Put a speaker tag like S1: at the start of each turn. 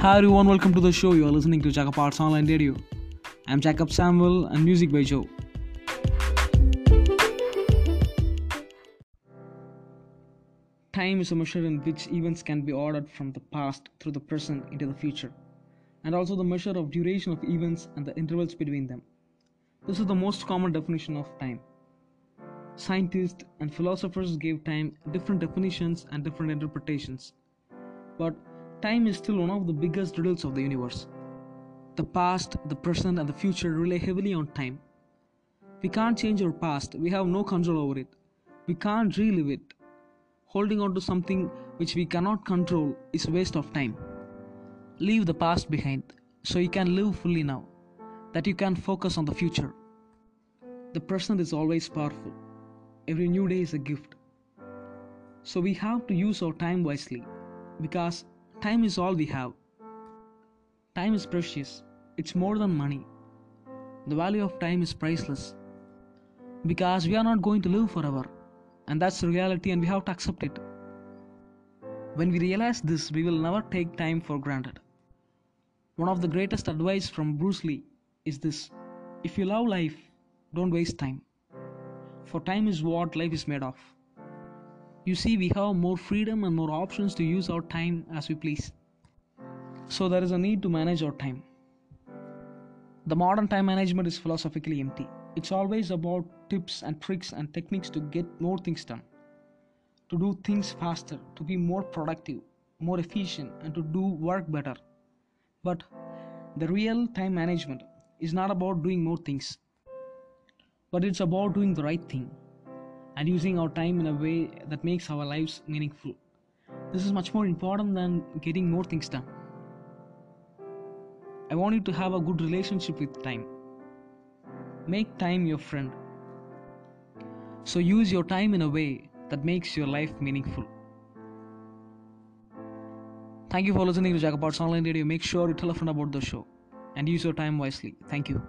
S1: Hi everyone, welcome to the show. You are listening to Jacob Arts Online Radio. I'm Jacob Samuel and music by Joe. Time is a measure in which events can be ordered from the past through the present into the future, and also the measure of duration of events and the intervals between them. This is the most common definition of time. Scientists and philosophers gave time different definitions and different interpretations. But time is still one of the biggest riddles of the universe. The past, the present, and the future rely heavily on time. We can't change our past, we have no control over it. We can't relive it. Holding on to something which we cannot control is a waste of time. Leave the past behind so you can live fully now, that you can focus on the future. The present is always powerful. Every new day is a gift. So we have to use our time wisely because time is all we have. Time is precious, it's more than money. The value of time is priceless because we are not going to live forever, and that's the reality, and we have to accept it. When we realize this, we will never take time for granted. One of the greatest advice from Bruce Lee is this if you love life, don't waste time, for time is what life is made of. You see, we have more freedom and more options to use our time as we please. So, there is a need to manage our time. The modern time management is philosophically empty. It's always about tips and tricks and techniques to get more things done, to do things faster, to be more productive, more efficient, and to do work better. But the real time management is not about doing more things, but it's about doing the right thing and using our time in a way that makes our lives meaningful. This is much more important than getting more things done. I want you to have a good relationship with time. Make time your friend. So use your time in a way that makes your life meaningful. Thank you for listening to Jacob Arts Online Radio. Make sure you tell a friend about the show and use your time wisely. Thank you.